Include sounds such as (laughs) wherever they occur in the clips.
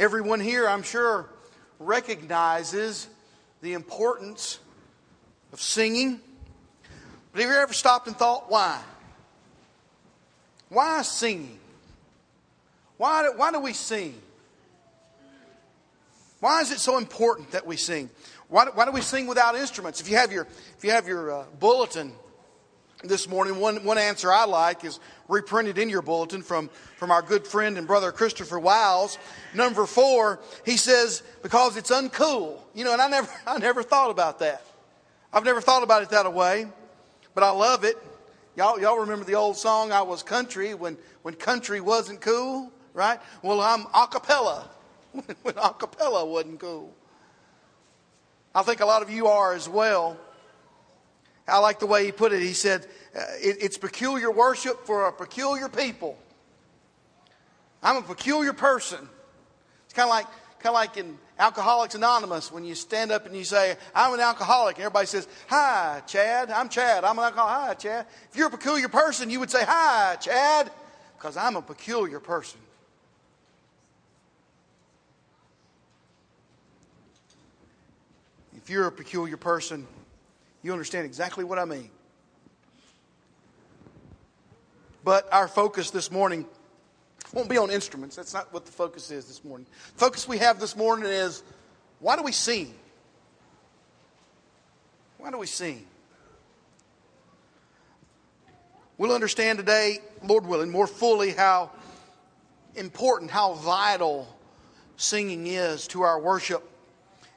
Everyone here, I'm sure, recognizes the importance of singing. But have you ever stopped and thought, why? Why singing? Why do, why do we sing? Why is it so important that we sing? Why do, why do we sing without instruments? If you have your, if you have your uh, bulletin this morning, one, one answer I like is reprinted in your bulletin from, from our good friend and brother Christopher Wiles. Number four, he says, because it's uncool. You know, and I never, (laughs) I never thought about that. I've never thought about it that way, but I love it. Y'all, y'all remember the old song, I was country when, when country wasn't cool, right? Well, I'm a cappella (laughs) when a cappella wasn't cool. I think a lot of you are as well. I like the way he put it. He said, uh, It's peculiar worship for a peculiar people. I'm a peculiar person. It's kind of like, kind of like in Alcoholics Anonymous when you stand up and you say, I'm an alcoholic. And everybody says, Hi, Chad. I'm Chad. I'm an alcoholic. Hi, Chad. If you're a peculiar person, you would say, Hi, Chad, because I'm a peculiar person. If you're a peculiar person, you understand exactly what I mean. But our focus this morning won't be on instruments. That's not what the focus is this morning. The focus we have this morning is why do we sing? Why do we sing? We'll understand today, Lord willing, more fully how important, how vital singing is to our worship,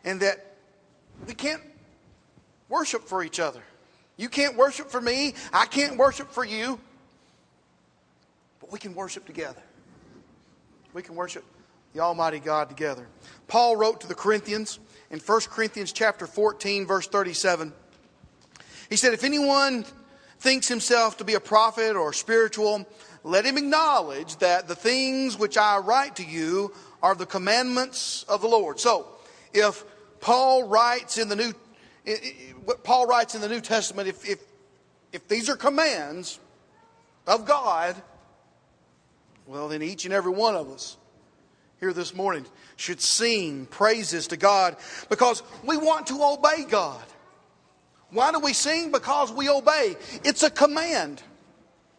and that we can't worship for each other. You can't worship for me. I can't worship for you. But we can worship together. We can worship the Almighty God together. Paul wrote to the Corinthians in 1 Corinthians chapter 14 verse 37. He said if anyone thinks himself to be a prophet or spiritual, let him acknowledge that the things which I write to you are the commandments of the Lord. So, if Paul writes in the New, what Paul writes in the New Testament, if, if, if these are commands of God, well, then each and every one of us here this morning should sing praises to God because we want to obey God. Why do we sing? Because we obey. It's a command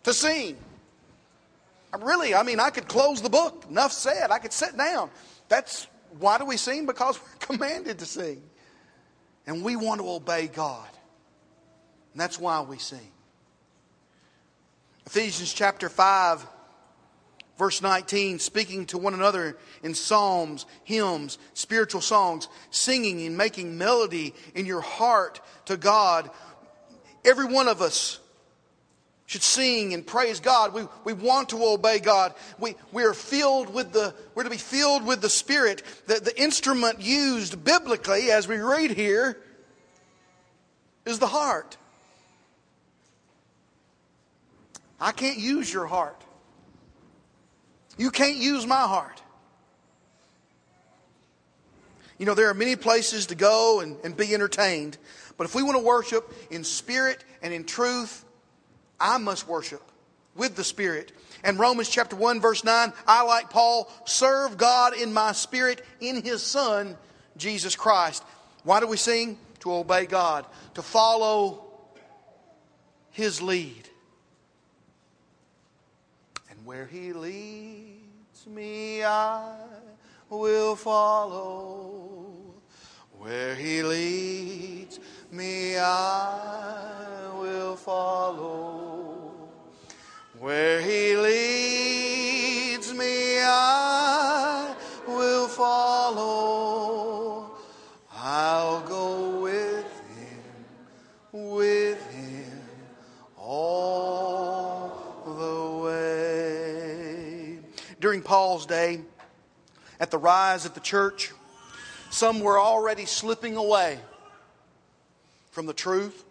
to sing. I'm Really, I mean, I could close the book. Enough said. I could sit down. That's why do we sing? Because we're (laughs) commanded to sing. And we want to obey God. And that's why we sing. Ephesians chapter 5, verse 19, speaking to one another in psalms, hymns, spiritual songs, singing and making melody in your heart to God. Every one of us should sing and praise God. We, we want to obey God. We, we are filled with the, we're to be filled with the Spirit. The, the instrument used biblically, as we read here, is the heart. I can't use your heart. You can't use my heart. You know, there are many places to go and, and be entertained, but if we want to worship in spirit and in truth, I must worship with the Spirit. And Romans chapter 1, verse 9, I, like Paul, serve God in my spirit in his Son, Jesus Christ. Why do we sing? To obey God, to follow his lead. And where he leads me, I will follow. Where he leads me, I will follow. Where he leads me, I will follow. I'll go with him, with him all the way. During Paul's day, at the rise of the church, some were already slipping away from the truth.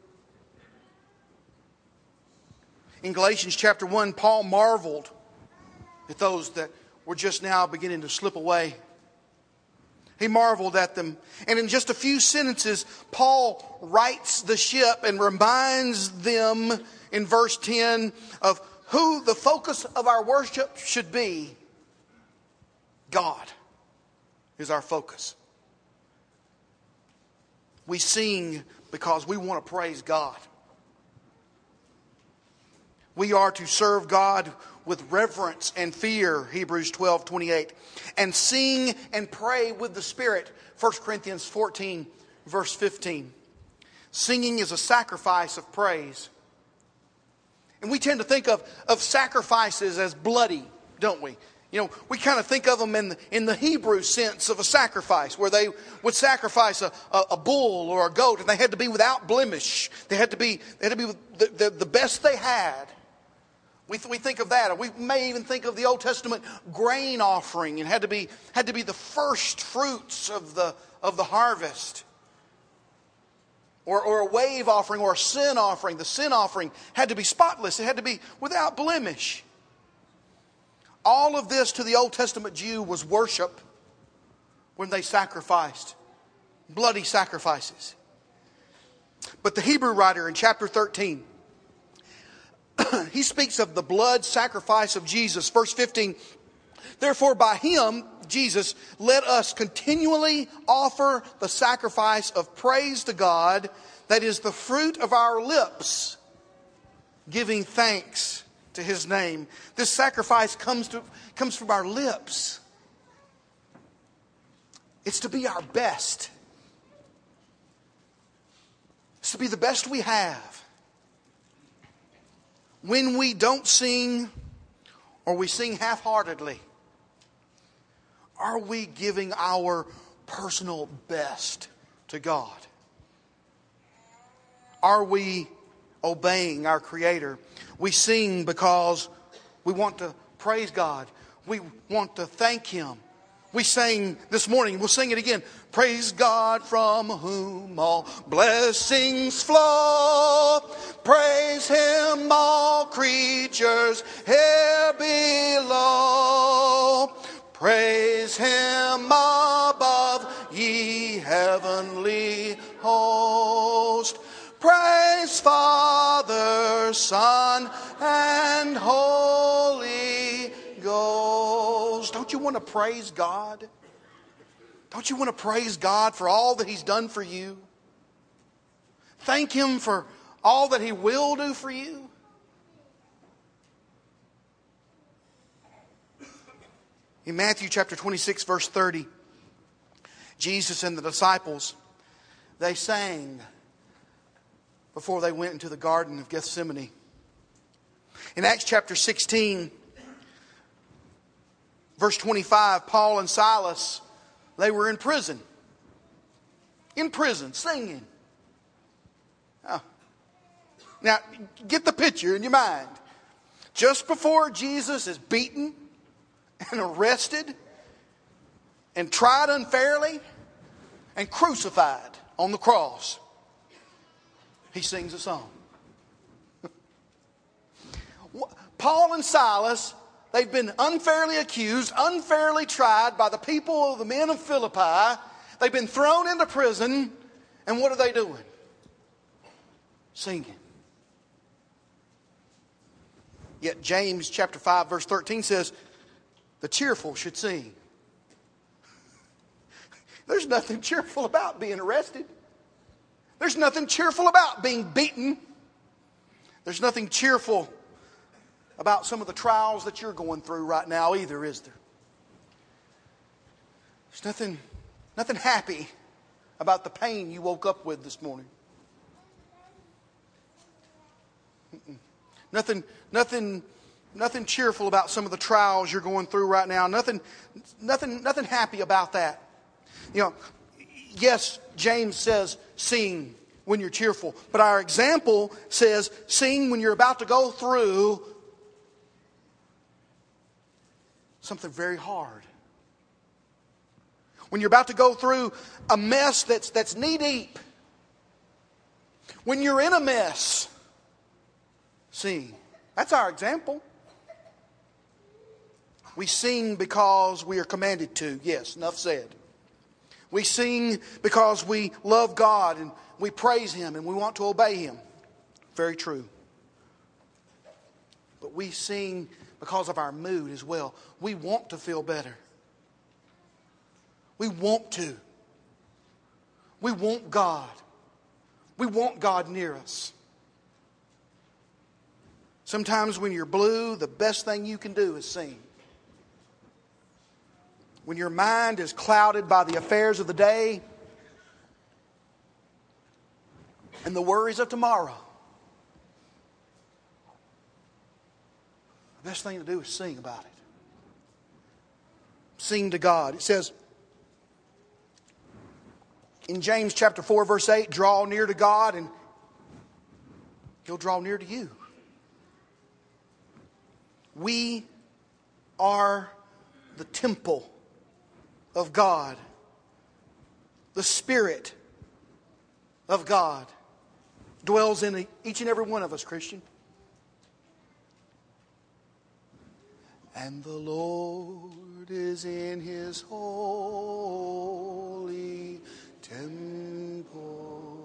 In Galatians chapter 1, Paul marveled at those that were just now beginning to slip away. He marveled at them. And in just a few sentences, Paul rights the ship and reminds them in verse 10 of who the focus of our worship should be God. is our focus. We sing because we want to praise God. We are to serve God with reverence and fear, Hebrews 12 28, and sing and pray with the Spirit, 1 Corinthians 14, verse 15. Singing is a sacrifice of praise. And we tend to think of, of sacrifices as bloody, don't we? You know, we kind of think of them in the, in the Hebrew sense of a sacrifice, where they would sacrifice a, a, a, bull or a goat, and they had to be without blemish. They had to be, they had to be the, the, the best they had. We, we think of that, or we may even think of the Old Testament grain offering, and had to be, had to be the first fruits of the, of the harvest. Or, or a wave offering or a sin offering. The sin offering had to be spotless, it had to be without blemish. All of this to the Old Testament Jew was worship when they sacrificed, bloody sacrifices. But the Hebrew writer in chapter 13, (clears throat) he speaks of the blood sacrifice of Jesus. Verse 15, therefore by him, Jesus, let us continually offer the sacrifice of praise to God, that is the fruit of our lips, giving thanks to his name. This sacrifice comes, to, comes from our lips. It's to be our best. It's to be the best we have. When we don't sing or we sing half heartedly, are we giving our personal best to God? Are we obeying our Creator? We sing because we want to praise God. We want to thank Him. We sang this morning, we'll sing it again. Praise God from whom all blessings flow. Praise Him, all creatures here below. Praise Him above, ye heavenly Son, and Holy Ghost. Don't you want to praise God? Don't you want to praise God for all that He's done for you? Thank Him for all that He will do for you? In Matthew chapter 26, verse 30, Jesus and the disciples, they sang before they went into the Garden of Gethsemane. In Acts chapter 16, verse 25, Paul and Silas, they were in prison. In prison, singing. Oh. Now, get the picture in your mind. Just before Jesus is beaten and arrested and tried unfairly and crucified on the cross, he sings a song. Paul and Silas, they've been unfairly accused, unfairly tried by the people of the men of Philippi. They've been thrown into prison, and what are they doing? Singing. Yet James chapter 5 verse 13 says, "The cheerful should sing." (laughs) There's nothing cheerful about being arrested. There's nothing cheerful about being beaten. There's nothing cheerful about some of the trials that you're going through right now either, is there? There's nothing, nothing happy about the pain you woke up with this morning. Nothing, nothing, nothing cheerful about some of the trials you're going through right now. Nothing, nothing, nothing happy about that. You know, yes, James says, sing when you're cheerful. But our example says, sing when you're about to go through something very hard. When you're about to go through a mess that's, that's knee deep. When you're in a mess, sing. That's our example. We sing because we are commanded to. Yes, enough said. We sing because we love God and we praise Him and we want to obey Him. Very true. But we sing because of our mood as well. We want to feel better. We want to. We want God. We want God near us. Sometimes when you're blue, the best thing you can do is sing. When your mind is clouded by the affairs of the day and the worries of tomorrow, the best thing to do is sing about it. Sing to God. It says in James chapter 4, verse 8, draw near to God and He'll draw near to you. We are the temple of God, the Spirit of God dwells in each and every one of us, Christian. And the Lord is in his holy temple.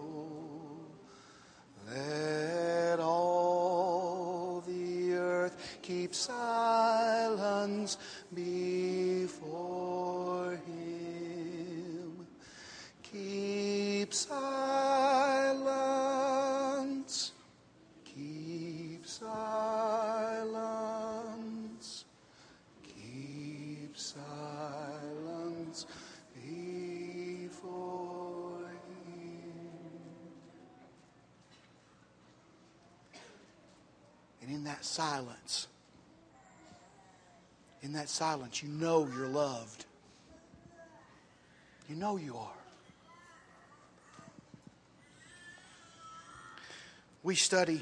Let all the earth keep silence before Keep silence. Keep silence. Keep silence before him. And in that silence, in that silence, you know you're loved. You know you are. We study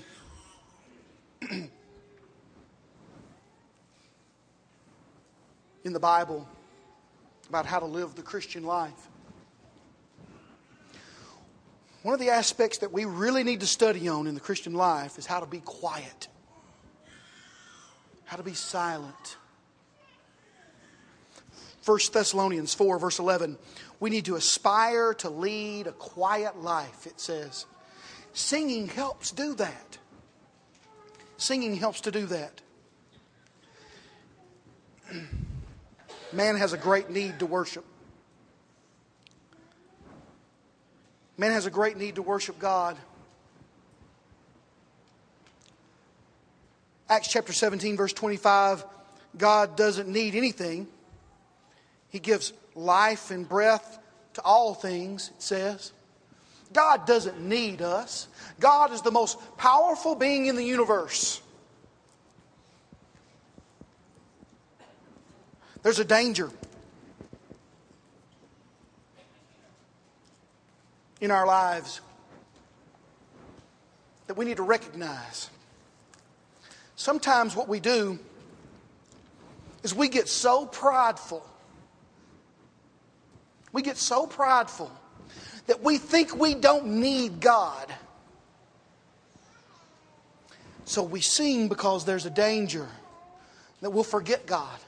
in the Bible about how to live the Christian life. One of the aspects that we really need to study on in the Christian life is how to be quiet, how to be silent. 1 Thessalonians 4, verse 11, we need to aspire to lead a quiet life, it says. Singing helps do that. Singing helps to do that. (clears throat) Man has a great need to worship. Man has a great need to worship God. Acts chapter 17, verse 25 God doesn't need anything. He gives life and breath to all things, it says. God doesn't need us. God is the most powerful being in the universe. There's a danger in our lives that we need to recognize. Sometimes what we do is we get so prideful. We get so prideful that we think we don't need God. So we sing because there's a danger that we'll forget God.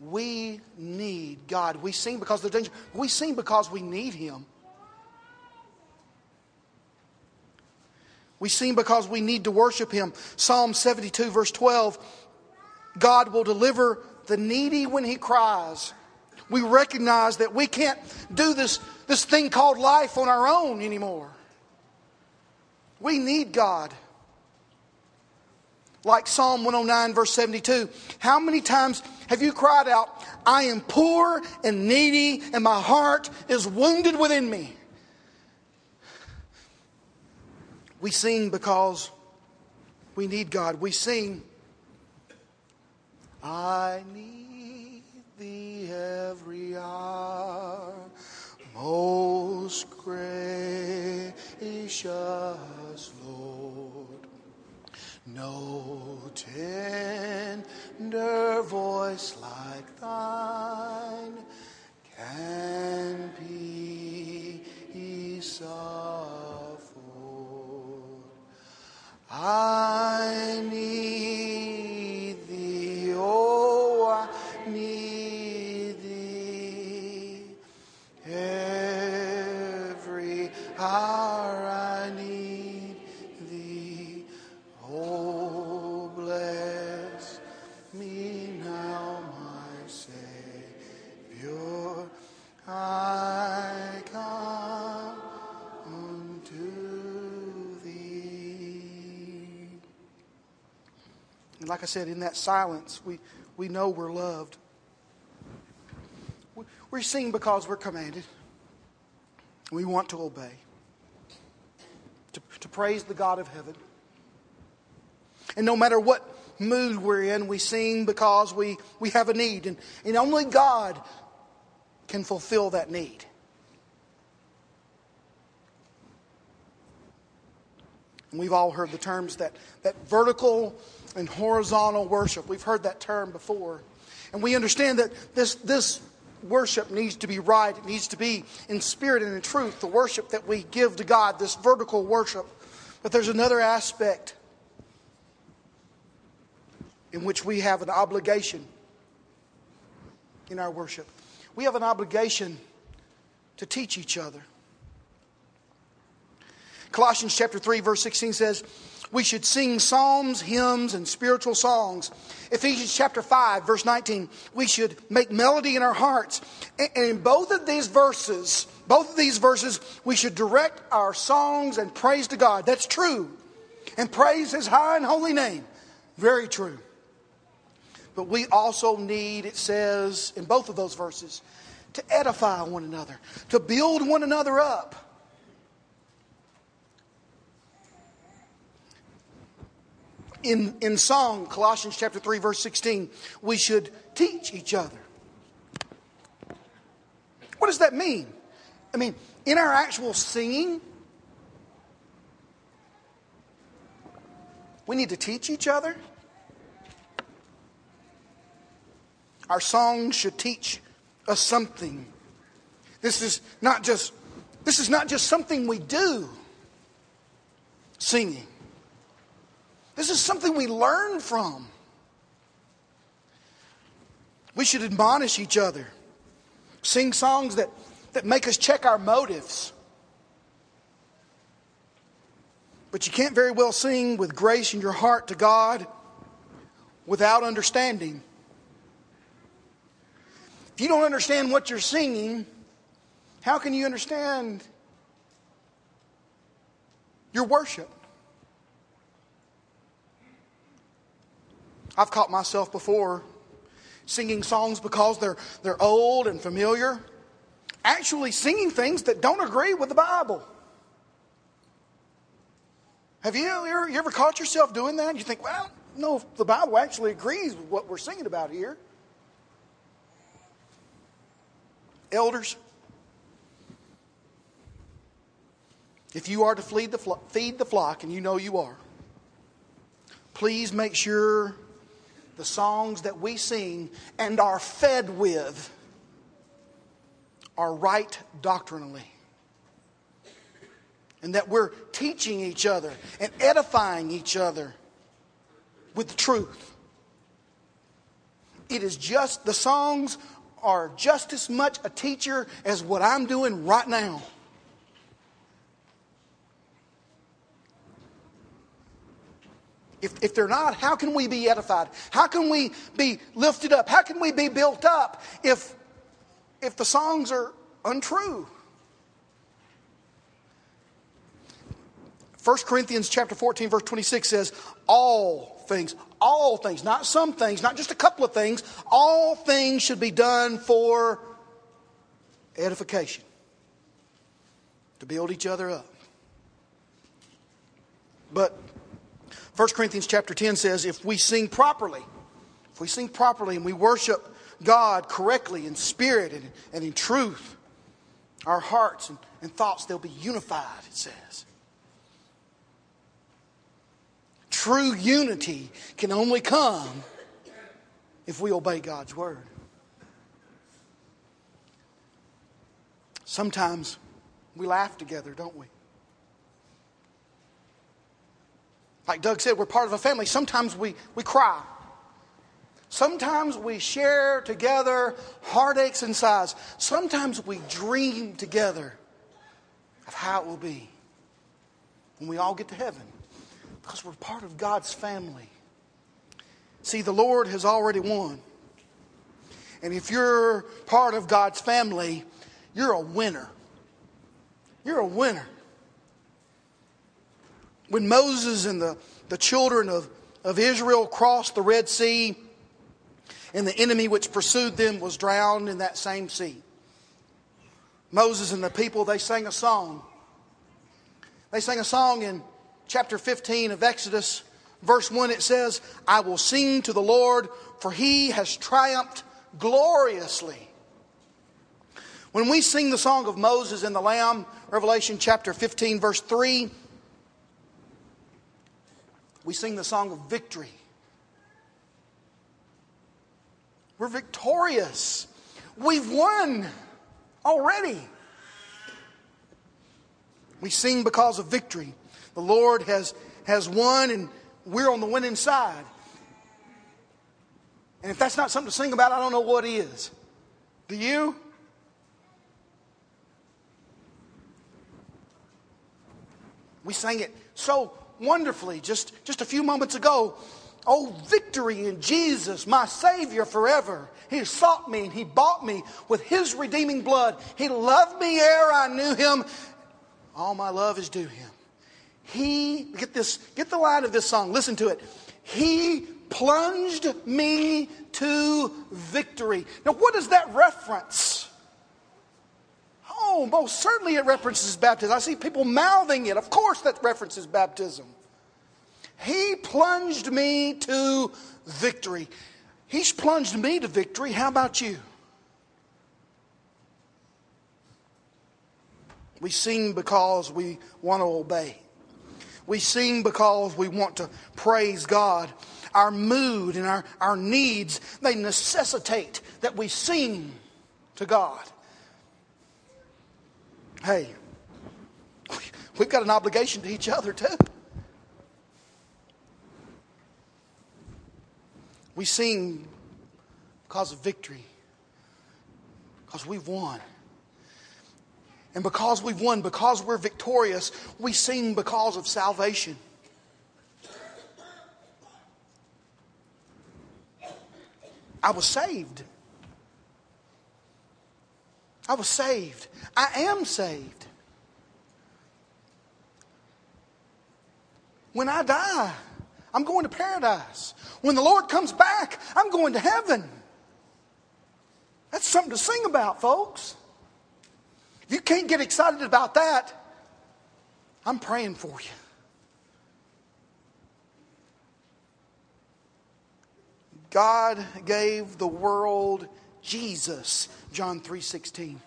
We need God. We sing because there's danger. We sing because we need Him. We sing because we need to worship Him. Psalm 72, verse 12 God will deliver the needy when He cries we recognize that we can't do this, this thing called life on our own anymore. We need God. Like Psalm 109, verse 72. How many times have you cried out, I am poor and needy, and my heart is wounded within me? We sing because we need God. We sing, I need thee every hour, most gracious Lord. No tender voice like thine can be suffered. I Like I said, in that silence, we, we know we're loved. We sing because we're commanded. We want to obey, to, to praise the God of heaven. And no matter what mood we're in, we sing because we, we have a need. And, and only God can fulfill that need. And we've all heard the terms that, that vertical and horizontal worship. We've heard that term before. And we understand that this, this worship needs to be right. It needs to be in spirit and in truth, the worship that we give to God, this vertical worship. But there's another aspect in which we have an obligation in our worship. We have an obligation to teach each other. Colossians chapter 3 verse 16 says, we should sing psalms, hymns, and spiritual songs. Ephesians chapter 5, verse 19, we should make melody in our hearts. And in both of these verses, both of these verses, we should direct our songs and praise to God. That's true. And praise his high and holy name. Very true. But we also need, it says in both of those verses, to edify one another, to build one another up. In, in song, Colossians chapter 3, verse 16, we should teach each other. What does that mean? I mean, in our actual singing, we need to teach each other. Our songs should teach us something. This is not just this is not just something we do singing. This is something we learn from. We should admonish each other, sing songs that, that make us check our motives. But you can't very well sing with grace in your heart to God without understanding. If you don't understand what you're singing, how can you understand your worship? I've caught myself before singing songs because they're, they're old and familiar, actually singing things that don't agree with the Bible. Have you ever, you ever caught yourself doing that? You think, well, no, the Bible actually agrees with what we're singing about here. Elders, if you are to feed the, feed the flock, and you know you are, please make sure the songs that we sing and are fed with are right doctrinally. And that we're teaching each other and edifying each other with truth. It is just, the songs are just as much a teacher as what I'm doing right now. If, if they're not, how can we be edified? How can we be lifted up? How can we be built up if, if the songs are untrue? 1 Corinthians chapter 14 verse 26 says all things all things not some things not just a couple of things all things should be done for edification to build each other up but 1 Corinthians chapter 10 says if we sing properly, if we sing properly and we worship God correctly in spirit and, and in truth, our hearts and, and thoughts, they'll be unified, it says. True unity can only come if we obey God's word. Sometimes we laugh together, don't we? Like Doug said, we're part of a family. Sometimes we, we cry. Sometimes we share together heartaches and sighs. Sometimes we dream together of how it will be when we all get to heaven because we're part of God's family. See, the Lord has already won. And if you're part of God's family, you're a winner. You're a winner when Moses and the, the children of, of Israel crossed the Red Sea, and the enemy which pursued them was drowned in that same sea. Moses and the people, they sang a song. They sang a song in chapter 15 of Exodus, verse 1. It says, I will sing to the Lord, for he has triumphed gloriously. When we sing the song of Moses and the Lamb, Revelation chapter 15, verse 3, we sing the song of victory. We're victorious. We've won already. We sing because of victory. The Lord has, has won, and we're on the winning side. And if that's not something to sing about, I don't know what is. Do you? We sang it so wonderfully just, just a few moments ago. Oh, victory in Jesus, my Savior forever. He sought me and He bought me with His redeeming blood. He loved me ere I knew Him. All my love is due Him. He, get this, get the line of this song, listen to it. He plunged me to victory. Now, what does that reference? Oh, most certainly it references baptism. I see people mouthing it. Of course, that references baptism. He plunged me to victory. He's plunged me to victory. How about you? We sing because we want to obey. We sing because we want to praise God. Our mood and our, our needs, they necessitate that we sing to God. Hey, we've got an obligation to each other too. We sing because of victory, because we've won. And because we've won, because we're victorious, we sing because of salvation. I was saved. I was saved. I am saved. When I die, I'm going to paradise. When the Lord comes back, I'm going to heaven. That's something to sing about, folks. If you can't get excited about that, I'm praying for you. God gave the world Jesus, John 3:16.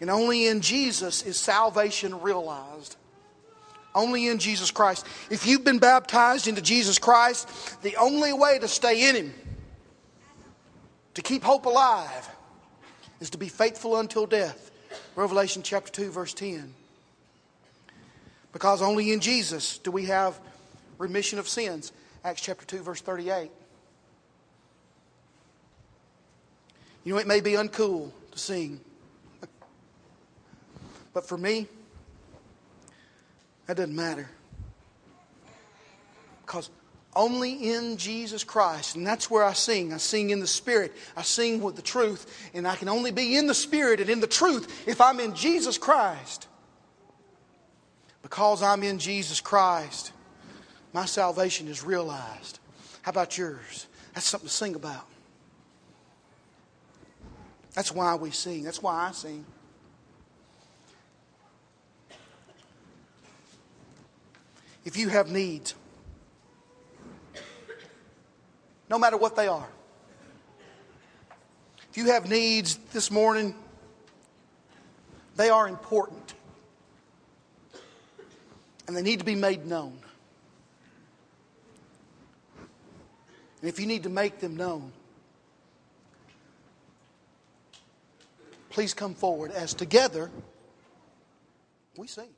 And only in Jesus is salvation realized. Only in Jesus Christ. If you've been baptized into Jesus Christ, the only way to stay in Him, to keep hope alive, is to be faithful until death. Revelation chapter 2, verse 10. Because only in Jesus do we have remission of sins. Acts chapter 2, verse 38. You know, it may be uncool to sing, but for me, that doesn't matter. Because only in Jesus Christ, and that's where I sing. I sing in the Spirit. I sing with the truth, and I can only be in the Spirit and in the truth if I'm in Jesus Christ. Because I'm in Jesus Christ, my salvation is realized. How about yours? That's something to sing about. That's why we sing. That's why I sing. If you have needs, no matter what they are, if you have needs this morning, they are important. And they need to be made known. And if you need to make them known, please come forward as together we sing.